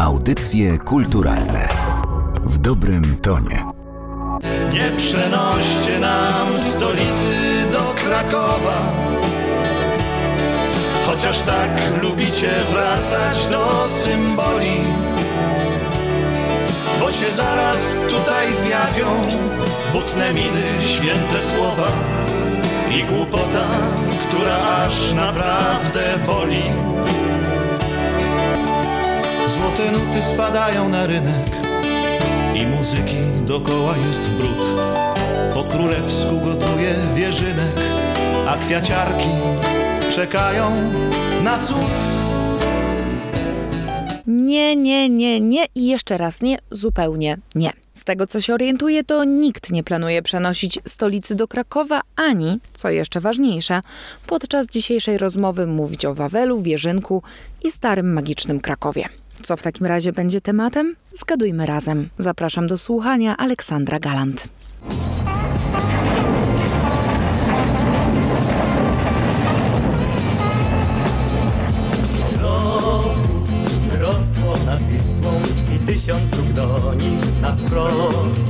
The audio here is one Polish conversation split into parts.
Audycje kulturalne w dobrym tonie. Nie przenoście nam stolicy do Krakowa. Chociaż tak lubicie wracać do symboli, bo się zaraz tutaj zjawią butne miny, święte słowa i głupota, która aż naprawdę boli. Złote nuty spadają na rynek i muzyki dokoła jest brud. Po królewsku gotuje wierzynek, a kwiaciarki czekają na cud. Nie, nie, nie, nie i jeszcze raz nie, zupełnie nie. Z tego co się orientuję, to nikt nie planuje przenosić stolicy do Krakowa, ani, co jeszcze ważniejsze, podczas dzisiejszej rozmowy mówić o Wawelu, Wierzynku i starym magicznym Krakowie. Co w takim razie będzie tematem? Zgadujmy razem. Zapraszam do słuchania Aleksandra Galant. Nad Wisłą i tysiąc dróg do nich na wprost.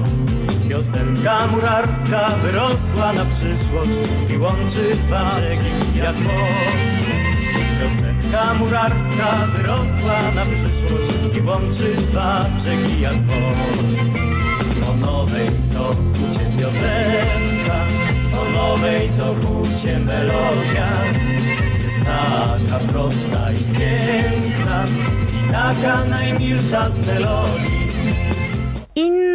Piosenka murarska wyrosła na przyszłość i łączy dwa brzegi jak most. Piosenka murarska wyrosła na przyszłość i łączy dwa brzegi jak most. O nowej to hucie piosenka, o nowej to hucie melodia. Jest taka prosta i piękna i taka najmilsza z melodii.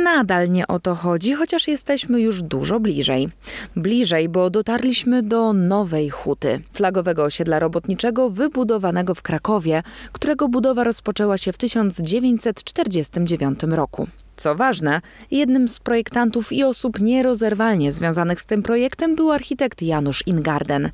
Nadal nie o to chodzi, chociaż jesteśmy już dużo bliżej. Bliżej, bo dotarliśmy do Nowej Huty, flagowego osiedla robotniczego wybudowanego w Krakowie, którego budowa rozpoczęła się w 1949 roku. Co ważne, jednym z projektantów i osób nierozerwalnie związanych z tym projektem był architekt Janusz Ingarden.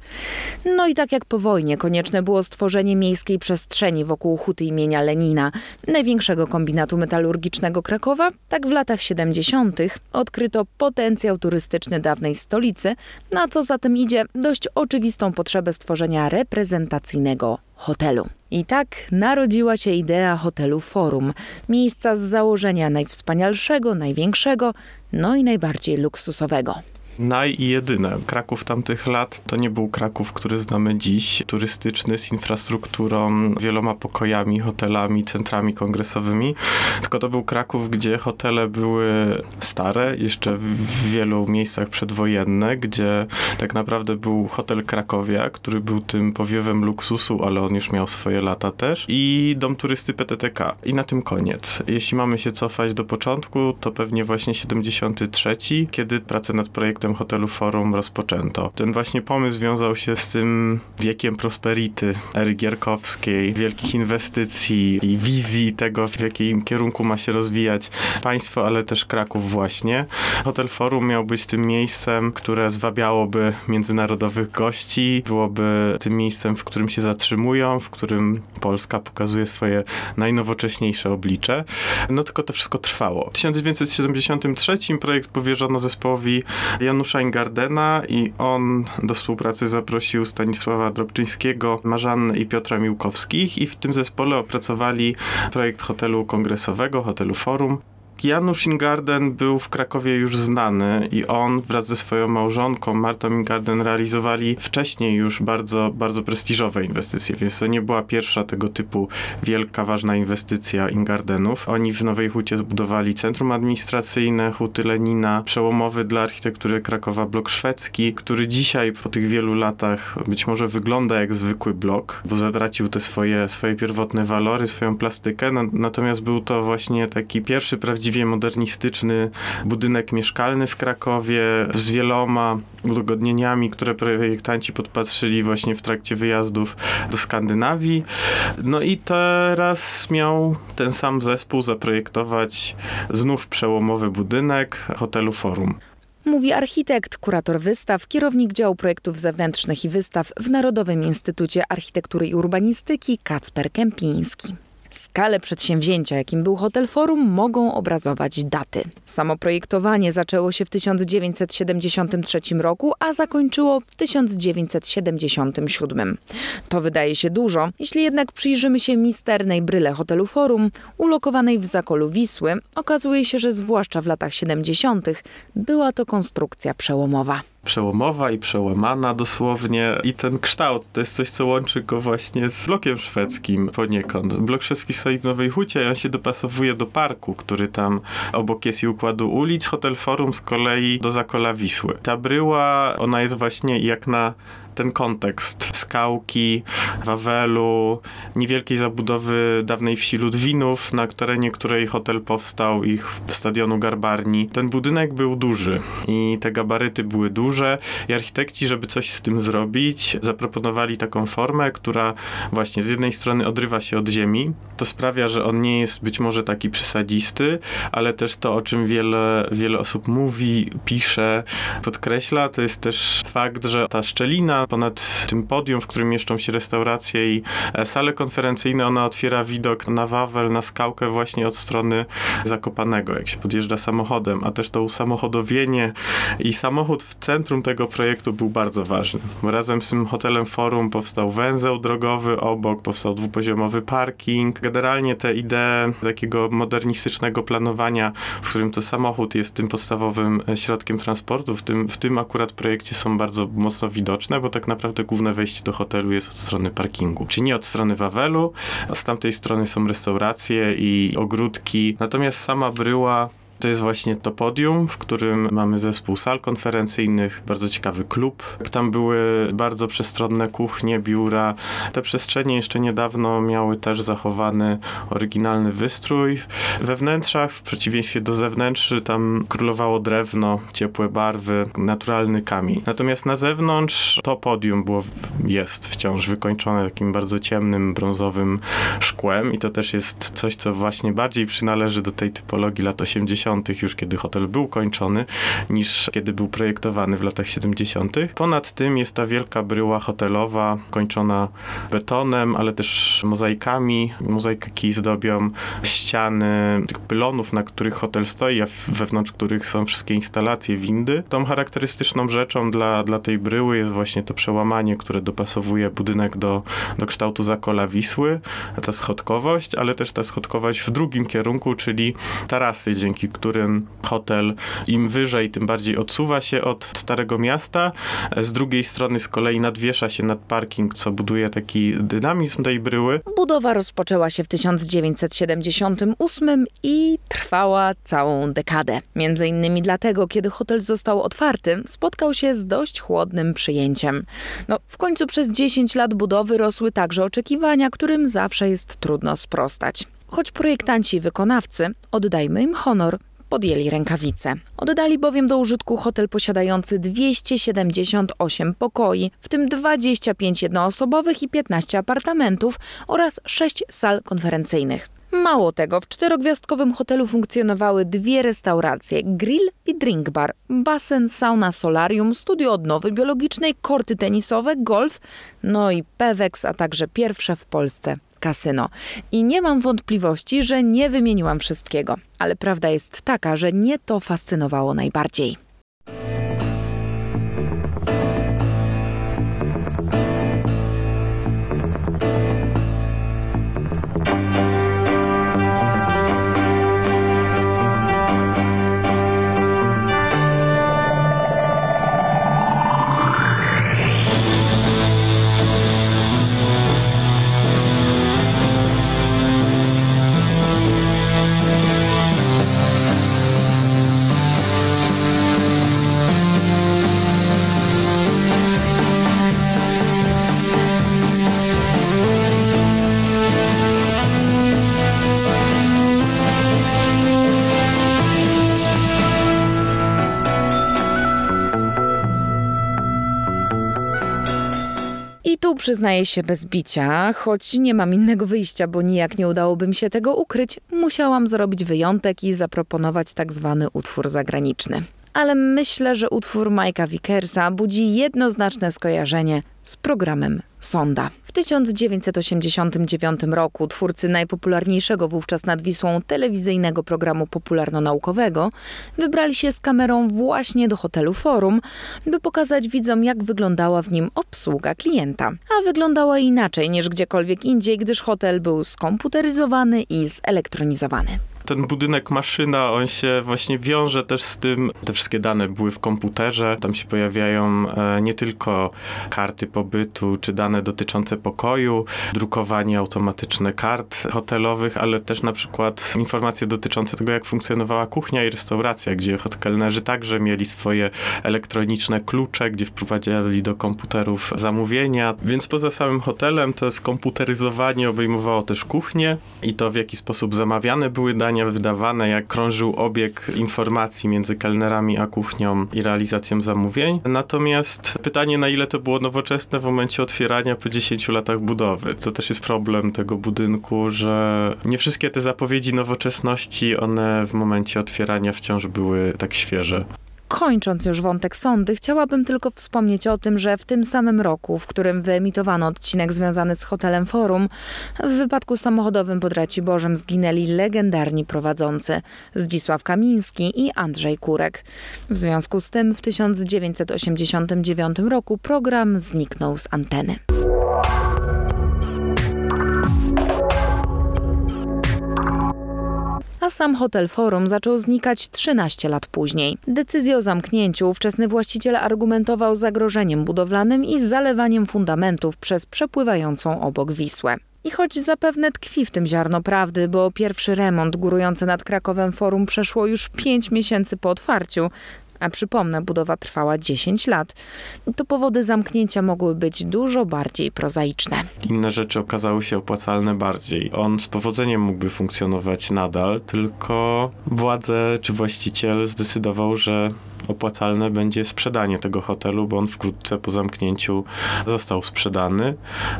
No i tak jak po wojnie konieczne było stworzenie miejskiej przestrzeni wokół huty imienia Lenina, największego kombinatu metalurgicznego Krakowa, tak w latach 70. odkryto potencjał turystyczny dawnej stolicy, na co za tym idzie dość oczywistą potrzebę stworzenia reprezentacyjnego hotelu. I tak narodziła się idea hotelu Forum, miejsca z założenia najwspanialszego, największego, no i najbardziej luksusowego naj i jedyne. Kraków tamtych lat to nie był Kraków, który znamy dziś, turystyczny, z infrastrukturą, wieloma pokojami, hotelami, centrami kongresowymi, tylko to był Kraków, gdzie hotele były stare, jeszcze w wielu miejscach przedwojenne, gdzie tak naprawdę był hotel Krakowia, który był tym powiewem luksusu, ale on już miał swoje lata też i dom turysty PTTK. I na tym koniec. Jeśli mamy się cofać do początku, to pewnie właśnie 73, kiedy pracę nad projektem hotelu Forum rozpoczęto. Ten właśnie pomysł wiązał się z tym wiekiem prosperity ery Gierkowskiej, wielkich inwestycji i wizji tego, w jakim kierunku ma się rozwijać państwo, ale też Kraków właśnie. Hotel Forum miał być tym miejscem, które zwabiałoby międzynarodowych gości, byłoby tym miejscem, w którym się zatrzymują, w którym Polska pokazuje swoje najnowocześniejsze oblicze. No tylko to wszystko trwało. W 1973 projekt powierzono zespołowi Janusza Ingardena i on do współpracy zaprosił Stanisława Drobczyńskiego, Marzannę i Piotra Miłkowskich i w tym zespole opracowali projekt hotelu kongresowego, hotelu Forum. Janusz Ingarden był w Krakowie już znany i on wraz ze swoją małżonką Martą Ingarden realizowali wcześniej już bardzo, bardzo prestiżowe inwestycje, więc to nie była pierwsza tego typu wielka, ważna inwestycja Ingardenów. Oni w Nowej Hucie zbudowali centrum administracyjne Huty Lenina, przełomowy dla architektury Krakowa blok szwedzki, który dzisiaj po tych wielu latach być może wygląda jak zwykły blok, bo zatracił te swoje, swoje pierwotne walory, swoją plastykę, natomiast był to właśnie taki pierwszy prawdziwy prawdziwie modernistyczny budynek mieszkalny w Krakowie z wieloma udogodnieniami, które projektanci podpatrzyli właśnie w trakcie wyjazdów do Skandynawii. No i teraz miał ten sam zespół zaprojektować znów przełomowy budynek hotelu Forum. Mówi architekt, kurator wystaw, kierownik działu projektów zewnętrznych i wystaw w Narodowym Instytucie Architektury i Urbanistyki Kacper Kępiński. Skalę przedsięwzięcia, jakim był Hotel Forum, mogą obrazować daty. Samo projektowanie zaczęło się w 1973 roku, a zakończyło w 1977. To wydaje się dużo, jeśli jednak przyjrzymy się misternej bryle Hotelu Forum, ulokowanej w zakolu Wisły, okazuje się, że zwłaszcza w latach 70. była to konstrukcja przełomowa przełomowa i przełamana dosłownie i ten kształt to jest coś, co łączy go właśnie z blokiem szwedzkim poniekąd. Blok szwedzki stoi w Nowej Hucie i on się dopasowuje do parku, który tam obok jest i układu ulic. Hotel Forum z kolei do Zakola Wisły. Ta bryła, ona jest właśnie jak na ten kontekst skałki, Wawelu, niewielkiej zabudowy dawnej wsi Ludwinów, na terenie której hotel powstał, ich stadionu Garbarni. Ten budynek był duży i te gabaryty były duże i architekci, żeby coś z tym zrobić, zaproponowali taką formę, która właśnie z jednej strony odrywa się od ziemi. To sprawia, że on nie jest być może taki przysadzisty, ale też to, o czym wiele, wiele osób mówi, pisze, podkreśla, to jest też fakt, że ta szczelina ponad tym podium, w którym mieszczą się restauracje i e, sale konferencyjne, ona otwiera widok na Wawel, na skałkę właśnie od strony Zakopanego, jak się podjeżdża samochodem, a też to usamochodowienie i samochód w centrum tego projektu był bardzo ważny. Razem z tym hotelem Forum powstał węzeł drogowy obok, powstał dwupoziomowy parking. Generalnie te idee takiego modernistycznego planowania, w którym to samochód jest tym podstawowym e, środkiem transportu, w tym, w tym akurat projekcie są bardzo mocno widoczne, bo tak naprawdę główne wejście do hotelu jest od strony parkingu. Czyli nie od strony Wawelu, a z tamtej strony są restauracje i ogródki. Natomiast sama bryła to jest właśnie to podium, w którym mamy zespół sal konferencyjnych, bardzo ciekawy klub. Tam były bardzo przestronne kuchnie, biura. Te przestrzenie jeszcze niedawno miały też zachowany oryginalny wystrój. We wnętrzach, w przeciwieństwie do zewnętrzny, tam królowało drewno, ciepłe barwy, naturalny kamień. Natomiast na zewnątrz to podium było, jest wciąż wykończone takim bardzo ciemnym, brązowym szkłem i to też jest coś, co właśnie bardziej przynależy do tej typologii lat 80 już kiedy hotel był kończony, niż kiedy był projektowany w latach 70. Ponad tym jest ta wielka bryła hotelowa, kończona betonem, ale też mozaikami. Mozaiki zdobią ściany tych pylonów, na których hotel stoi, a wewnątrz których są wszystkie instalacje, windy. Tą charakterystyczną rzeczą dla, dla tej bryły jest właśnie to przełamanie, które dopasowuje budynek do, do kształtu zakola Wisły, ta schodkowość, ale też ta schodkowość w drugim kierunku, czyli tarasy, dzięki którym hotel im wyżej, tym bardziej odsuwa się od Starego Miasta. Z drugiej strony z kolei nadwiesza się nad parking, co buduje taki dynamizm tej bryły. Budowa rozpoczęła się w 1978 i trwała całą dekadę. Między innymi dlatego, kiedy hotel został otwarty, spotkał się z dość chłodnym przyjęciem. No, w końcu przez 10 lat budowy rosły także oczekiwania, którym zawsze jest trudno sprostać. Choć projektanci i wykonawcy, oddajmy im honor, podjęli rękawice. Oddali bowiem do użytku hotel posiadający 278 pokoi, w tym 25 jednoosobowych i 15 apartamentów oraz 6 sal konferencyjnych. Mało tego, w czterogwiazdkowym hotelu funkcjonowały dwie restauracje, grill i drink bar, basen, sauna, solarium, studio odnowy biologicznej, korty tenisowe, golf, no i Pewex, a także pierwsze w Polsce kasyno. I nie mam wątpliwości, że nie wymieniłam wszystkiego, ale prawda jest taka, że nie to fascynowało najbardziej. Przyznaję się bez bicia, choć nie mam innego wyjścia, bo nijak nie udałoby mi się tego ukryć, musiałam zrobić wyjątek i zaproponować tak zwany utwór zagraniczny. Ale myślę, że utwór Majka Vickersa budzi jednoznaczne skojarzenie z programem Sonda. W 1989 roku twórcy najpopularniejszego wówczas nad Wisłą telewizyjnego programu popularno-naukowego wybrali się z kamerą właśnie do hotelu Forum, by pokazać widzom, jak wyglądała w nim obsługa klienta. A wyglądała inaczej niż gdziekolwiek indziej, gdyż hotel był skomputeryzowany i zelektronizowany ten budynek maszyna, on się właśnie wiąże też z tym, te wszystkie dane były w komputerze, tam się pojawiają e, nie tylko karty pobytu, czy dane dotyczące pokoju, drukowanie automatyczne kart hotelowych, ale też na przykład informacje dotyczące tego, jak funkcjonowała kuchnia i restauracja, gdzie kelnerzy także mieli swoje elektroniczne klucze, gdzie wprowadzali do komputerów zamówienia, więc poza samym hotelem to skomputeryzowanie obejmowało też kuchnię i to w jaki sposób zamawiane były wydawane, jak krążył obieg informacji między kelnerami a kuchnią i realizacją zamówień. Natomiast pytanie, na ile to było nowoczesne w momencie otwierania po 10 latach budowy, co też jest problem tego budynku, że nie wszystkie te zapowiedzi nowoczesności, one w momencie otwierania wciąż były tak świeże. Kończąc już wątek sądy, chciałabym tylko wspomnieć o tym, że w tym samym roku, w którym wyemitowano odcinek związany z hotelem Forum, w wypadku samochodowym pod Raciborzem zginęli legendarni prowadzący Zdzisław Kamiński i Andrzej Kurek. W związku z tym w 1989 roku program zniknął z anteny. A sam hotel Forum zaczął znikać 13 lat później. Decyzję o zamknięciu ówczesny właściciel argumentował zagrożeniem budowlanym i zalewaniem fundamentów przez przepływającą obok Wisłę. I choć zapewne tkwi w tym ziarno prawdy, bo pierwszy remont górujący nad Krakowem Forum przeszło już 5 miesięcy po otwarciu, a przypomnę, budowa trwała 10 lat, to powody zamknięcia mogły być dużo bardziej prozaiczne. Inne rzeczy okazały się opłacalne bardziej. On z powodzeniem mógłby funkcjonować nadal, tylko władze czy właściciel zdecydował, że opłacalne będzie sprzedanie tego hotelu, bo on wkrótce po zamknięciu został sprzedany.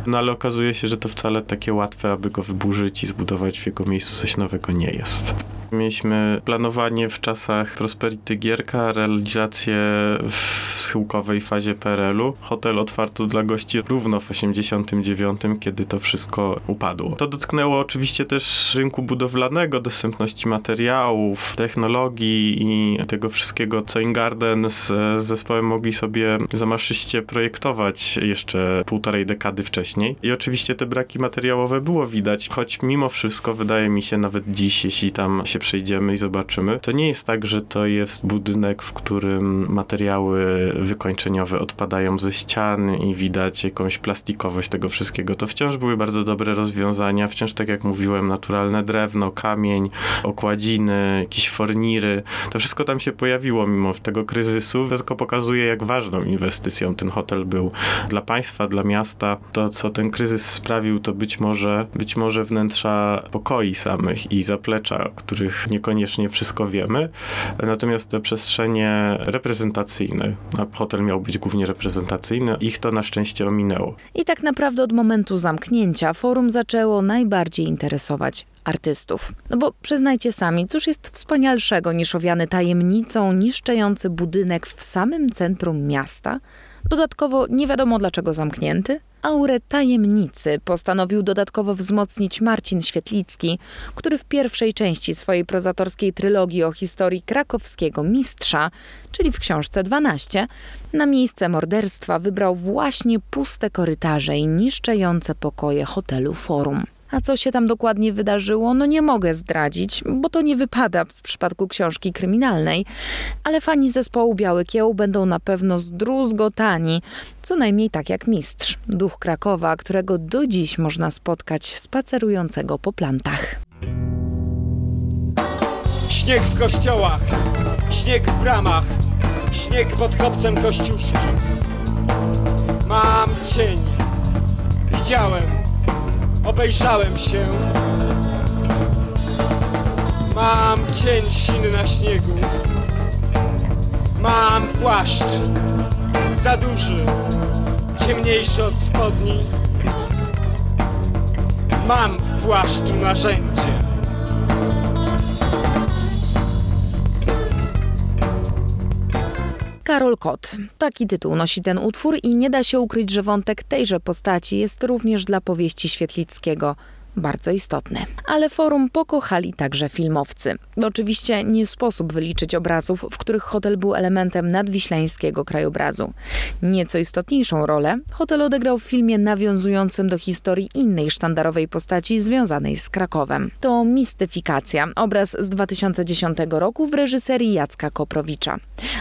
No ale okazuje się, że to wcale takie łatwe, aby go wyburzyć i zbudować w jego miejscu coś nowego nie jest. Mieliśmy planowanie w czasach Prosperity Gierka, realizację w schyłkowej fazie PRL-u. Hotel otwarto dla gości równo w 89, kiedy to wszystko upadło. To dotknęło oczywiście też rynku budowlanego, dostępności materiałów, technologii i tego wszystkiego, co z, z zespołem mogli sobie zamaszyście projektować jeszcze półtorej dekady wcześniej. I oczywiście te braki materiałowe było widać, choć mimo wszystko wydaje mi się nawet dziś, jeśli tam się przejdziemy i zobaczymy, to nie jest tak, że to jest budynek, w którym materiały wykończeniowe odpadają ze ścian i widać jakąś plastikowość tego wszystkiego. To wciąż były bardzo dobre rozwiązania, wciąż tak jak mówiłem, naturalne drewno, kamień, okładziny, jakieś forniry. To wszystko tam się pojawiło mimo tego kryzysu. To tylko pokazuje, jak ważną inwestycją ten hotel był dla państwa, dla miasta. To, co ten kryzys sprawił, to być może, być może wnętrza pokoi samych i zaplecza, których niekoniecznie wszystko wiemy. Natomiast te przestrzenie reprezentacyjne, a hotel miał być głównie reprezentacyjny, ich to na szczęście ominęło. I tak naprawdę od momentu zamknięcia forum zaczęło najbardziej interesować artystów. No bo przyznajcie sami, cóż jest wspanialszego niż owiany tajemnicą niszczący budynek w samym centrum miasta? Dodatkowo nie wiadomo dlaczego zamknięty? Aurę tajemnicy postanowił dodatkowo wzmocnić Marcin Świetlicki, który w pierwszej części swojej prozatorskiej trylogii o historii krakowskiego mistrza, czyli w książce 12, na miejsce morderstwa wybrał właśnie puste korytarze i niszczące pokoje hotelu Forum. A co się tam dokładnie wydarzyło, no nie mogę zdradzić, bo to nie wypada w przypadku książki kryminalnej, ale fani zespołu Biały Kieł będą na pewno zdruzgotani, co najmniej tak jak mistrz, duch Krakowa, którego do dziś można spotkać spacerującego po plantach. Śnieg w kościołach, śnieg w bramach, śnieg pod kopcem kościuszy. Mam cień, widziałem, obejrzałem się. Mam cień siny na śniegu. Mam płaszcz, za duży, ciemniejszy od spodni. Mam w płaszczu narzędzie. Karol Kot. Taki tytuł nosi ten utwór i nie da się ukryć, że wątek tejże postaci jest również dla powieści Świetlickiego bardzo istotny. Ale forum pokochali także filmowcy. Oczywiście nie sposób wyliczyć obrazów, w których hotel był elementem nadwiślańskiego krajobrazu. Nieco istotniejszą rolę hotel odegrał w filmie nawiązującym do historii innej sztandarowej postaci związanej z Krakowem. To Mistyfikacja, obraz z 2010 roku w reżyserii Jacka Koprowicza.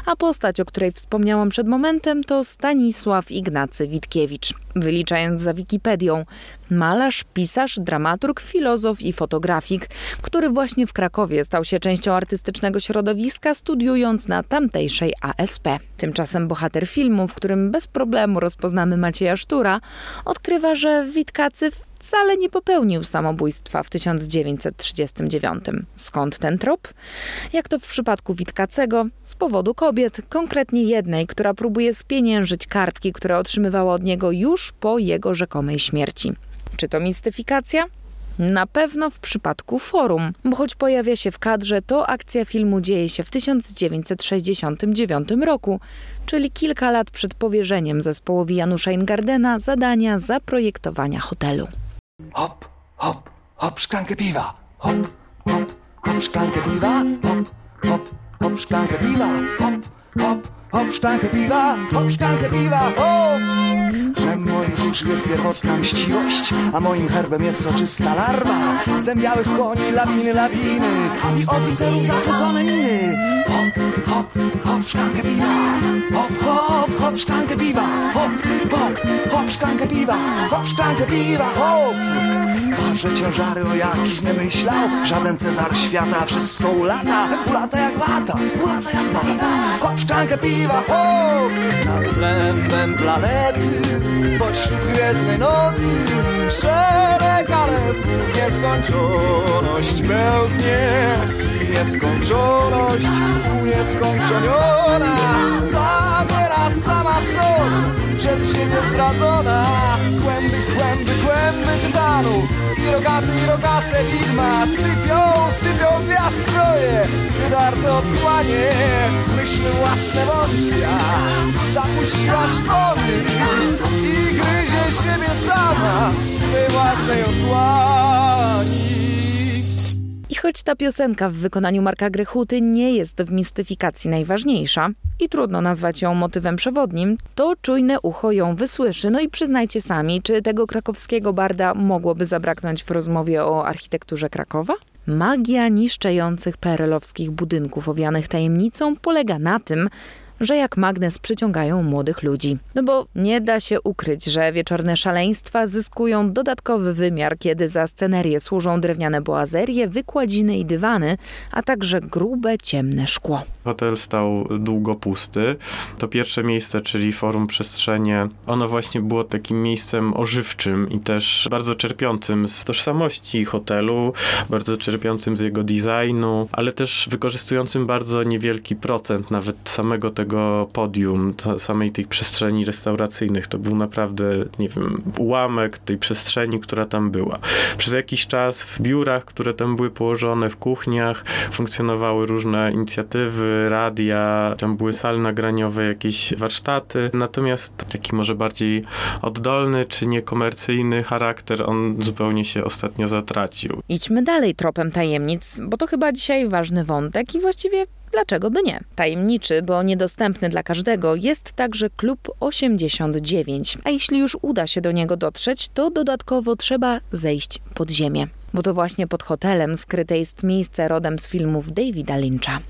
A postać, o której wspomniałam przed momentem, to Stanisław Ignacy Witkiewicz. Wyliczając za Wikipedią, malarz, pisarz, dramaturg, filozof i fotografik, który właśnie w Krakowie stał się częścią artystycznego środowiska, studiując na tamtejszej ASP. Tymczasem bohater filmu, w którym bez problemu rozpoznamy Macieja Sztura, odkrywa, że Witkacy wcale nie popełnił samobójstwa w 1939. Skąd ten trop? Jak to w przypadku Witkacego, z powodu kobiet, konkretnie jednej, która próbuje spieniężyć kartki, które otrzymywała od niego już po jego rzekomej śmierci. Czy to mistyfikacja? Na pewno w przypadku forum, bo choć pojawia się w kadrze, to akcja filmu dzieje się w 1969 roku, czyli kilka lat przed powierzeniem zespołowi Janusza Ingardena zadania zaprojektowania hotelu. Hop, hop, hop, szklankę. Hop, hop, hop, szklankę. Hop, hop, hop, szklankę. Hop, hop, hop, szklankę piwa. Hop, szklankę piwa. Hop! Chlem mojej duszy jest pierwotna mściwość, a moim herbem jest soczysta larwa. Zdębiałych koni, lawiny, lawiny i oficerów zasmucone miny. Hop, hop, hop, szklankę piwa. Hop, hop, hop, szklankę piwa. Hop, hop, hop, szklankę piwa. Hop, szklankę piwa. Hop! Wasze ciężary o jakich nie myślał. Żaden Cezar świata wszystko ulata. Ulata jak wata, ulata jak wata Hop, szklankę piwa, hop! Nad zlębem planety Pośród gwiezdnej nocy. Szereg alefów Nieskończoność pełznie Nieskończoność Nieskończoniona Zabiera sama w sobie. Przez siebie zdradzona. Kłęby, kłęby, kłęby tytanów I rogaty, i rogate widma. Sypią, sypią gwiazdroje Wydarte otchłanie. Myśli własne wątpia Zapuściła szpony I gryzie siebie sama. W swej własnej I choć ta piosenka w wykonaniu Marka Grechuty nie jest w mistyfikacji najważniejsza i trudno nazwać ją motywem przewodnim, to czujne ucho ją wysłyszy. No i przyznajcie sami, czy tego krakowskiego barda mogłoby zabraknąć w rozmowie o architekturze Krakowa? Magia niszczących perelowskich budynków owianych tajemnicą polega na tym, że jak magnes przyciągają młodych ludzi. No bo nie da się ukryć, że wieczorne szaleństwa zyskują dodatkowy wymiar, kiedy za scenerię służą drewniane boazerie, wykładziny i dywany, a także grube, ciemne szkło. Hotel stał długo pusty. To pierwsze miejsce, czyli Forum Przestrzenie, ono właśnie było takim miejscem ożywczym i też bardzo czerpiącym z tożsamości hotelu, bardzo czerpiącym z jego designu, ale też wykorzystującym bardzo niewielki procent nawet samego tego podium, samej tej przestrzeni restauracyjnych. To był naprawdę, nie wiem, ułamek tej przestrzeni, która tam była. Przez jakiś czas w biurach, które tam były położone, w kuchniach, funkcjonowały różne inicjatywy, radia, tam były sale nagraniowe, jakieś warsztaty. Natomiast taki może bardziej oddolny czy niekomercyjny charakter, on zupełnie się ostatnio zatracił. Idźmy dalej tropem tajemnic, bo to chyba dzisiaj ważny wątek i właściwie Dlaczego by nie? Tajemniczy, bo niedostępny dla każdego jest także Klub 89, a jeśli już uda się do niego dotrzeć, to dodatkowo trzeba zejść pod ziemię. Bo to właśnie pod hotelem skryte jest miejsce rodem z filmów Davida Lyncha.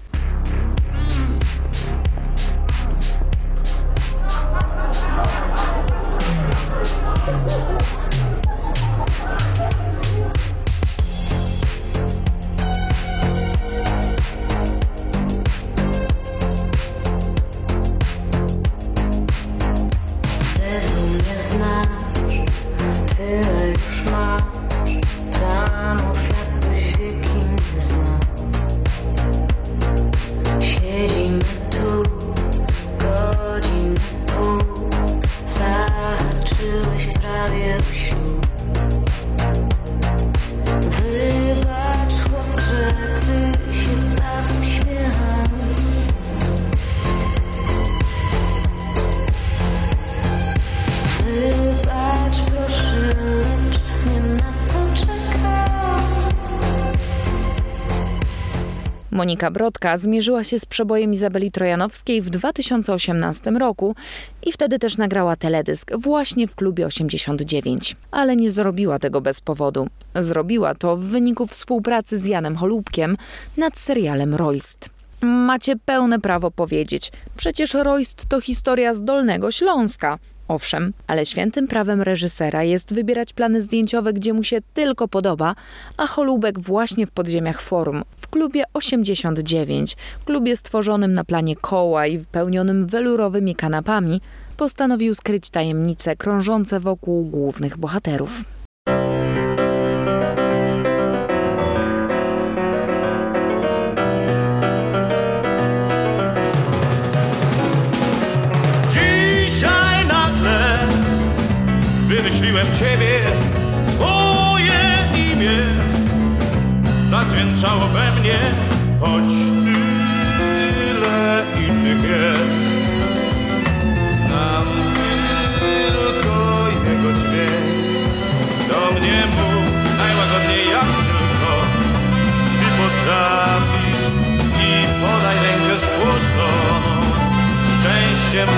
Monika Brodka zmierzyła się z przebojem Izabeli Trojanowskiej w 2018 roku i wtedy też nagrała teledysk właśnie w klubie 89. Ale nie zrobiła tego bez powodu. Zrobiła to w wyniku współpracy z Janem Holubkiem nad serialem Royst. Macie pełne prawo powiedzieć, przecież Royst to historia z Dolnego Śląska. Owszem, ale świętym prawem reżysera jest wybierać plany zdjęciowe, gdzie mu się tylko podoba, a Holubek właśnie w podziemiach forum, w klubie 89, klubie stworzonym na planie koła i wypełnionym welurowymi kanapami, postanowił skryć tajemnice krążące wokół głównych bohaterów. Wymyśliłem ciebie, twoje imię zadźwięczało we mnie, choć tyle innych jest. Znam tylko jego dźwięk, do mnie mów najłagodniej jak tylko ty potrafisz i podaj rękę spłoszoną szczęściem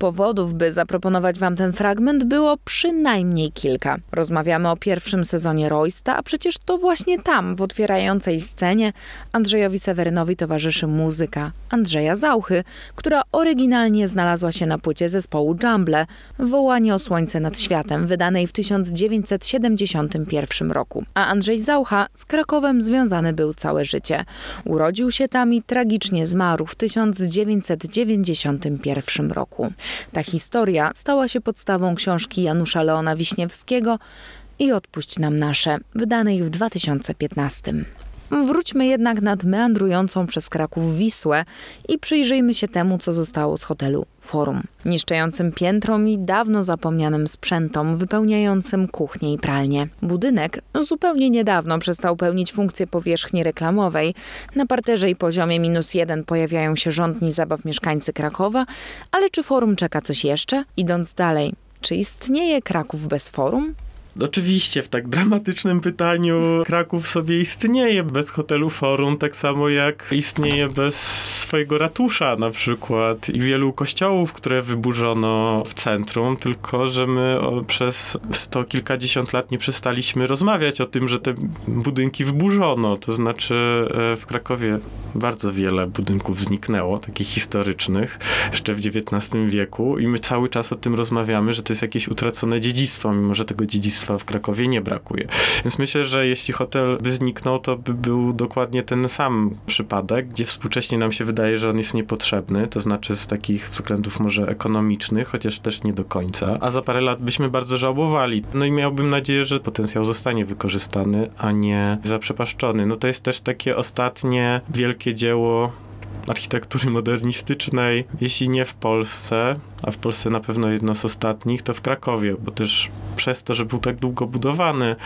Powodów, by zaproponować Wam ten fragment, było przynajmniej kilka. Rozmawiamy o pierwszym sezonie Roysta, a przecież to właśnie tam, w otwierającej scenie, Andrzejowi Sewerynowi towarzyszy muzyka Andrzeja Zauchy, która oryginalnie znalazła się na płycie zespołu Jumble Wołanie o słońce nad światem, wydanej w 1971 roku. A Andrzej Zaucha z Krakowem związany był całe życie. Urodził się tam i tragicznie zmarł w 1991 roku. Ta historia stała się podstawą książki Janusza Leona Wiśniewskiego i Odpuść nam nasze, wydanej w 2015. Wróćmy jednak nad meandrującą przez Kraków Wisłę i przyjrzyjmy się temu, co zostało z hotelu Forum. Niszczającym piętrom i dawno zapomnianym sprzętom wypełniającym kuchnię i pralnię. Budynek zupełnie niedawno przestał pełnić funkcję powierzchni reklamowej. Na parterze i poziomie minus jeden pojawiają się rządni zabaw mieszkańcy Krakowa, ale czy Forum czeka coś jeszcze? Idąc dalej, czy istnieje Kraków bez Forum? Oczywiście, w tak dramatycznym pytaniu Kraków sobie istnieje bez hotelu Forum, tak samo jak istnieje bez swojego ratusza na przykład i wielu kościołów, które wyburzono w centrum, tylko że my przez sto kilkadziesiąt lat nie przestaliśmy rozmawiać o tym, że te budynki wyburzono. To znaczy e, w Krakowie bardzo wiele budynków zniknęło, takich historycznych, jeszcze w XIX wieku i my cały czas o tym rozmawiamy, że to jest jakieś utracone dziedzictwo, mimo że tego dziedzictwa w Krakowie nie brakuje. Więc myślę, że jeśli hotel by zniknął, to by był dokładnie ten sam przypadek, gdzie współcześnie nam się wydaje, że on jest niepotrzebny, to znaczy z takich względów może ekonomicznych, chociaż też nie do końca, a za parę lat byśmy bardzo żałowali. No i miałbym nadzieję, że potencjał zostanie wykorzystany, a nie zaprzepaszczony. No to jest też takie ostatnie wielkie dzieło architektury modernistycznej, jeśli nie w Polsce, a w Polsce na pewno jedno z ostatnich, to w Krakowie, bo też przez to, że był tak długo budowany,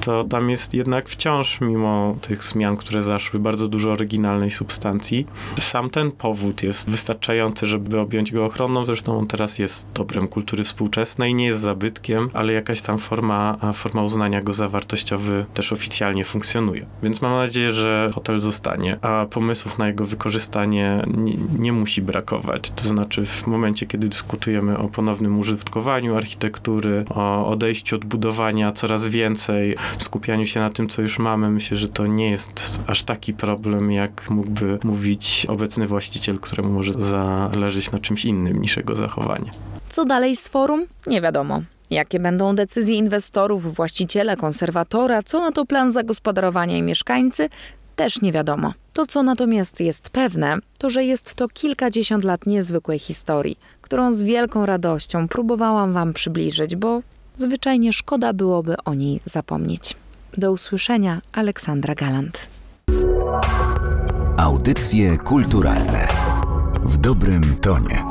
to tam jest jednak wciąż, mimo tych zmian, które zaszły, bardzo dużo oryginalnej substancji. Sam ten powód jest wystarczający, żeby objąć go ochroną, zresztą on teraz jest dobrem kultury współczesnej, nie jest zabytkiem, ale jakaś tam forma, forma uznania go za wartościowy też oficjalnie funkcjonuje. Więc mam nadzieję, że hotel zostanie, a pomysłów na jego wykorzystanie nie, nie musi brakować. To znaczy w momencie, kiedy dyskutujemy o ponownym użytkowaniu architektury, o odejściu od budowania coraz więcej, skupianiu się na tym, co już mamy, myślę, że to nie jest aż taki problem, jak mógłby mówić obecny właściciel, któremu może zależeć na czymś innym niż jego zachowanie. Co dalej z forum? Nie wiadomo. Jakie będą decyzje inwestorów, właściciela, konserwatora, co na to plan zagospodarowania i mieszkańcy, też nie wiadomo. To, co natomiast jest pewne, to że jest to kilkadziesiąt lat niezwykłej historii, którą z wielką radością próbowałam Wam przybliżyć, bo zwyczajnie szkoda byłoby o niej zapomnieć. Do usłyszenia, Aleksandra Galant. Audycje kulturalne w dobrym tonie.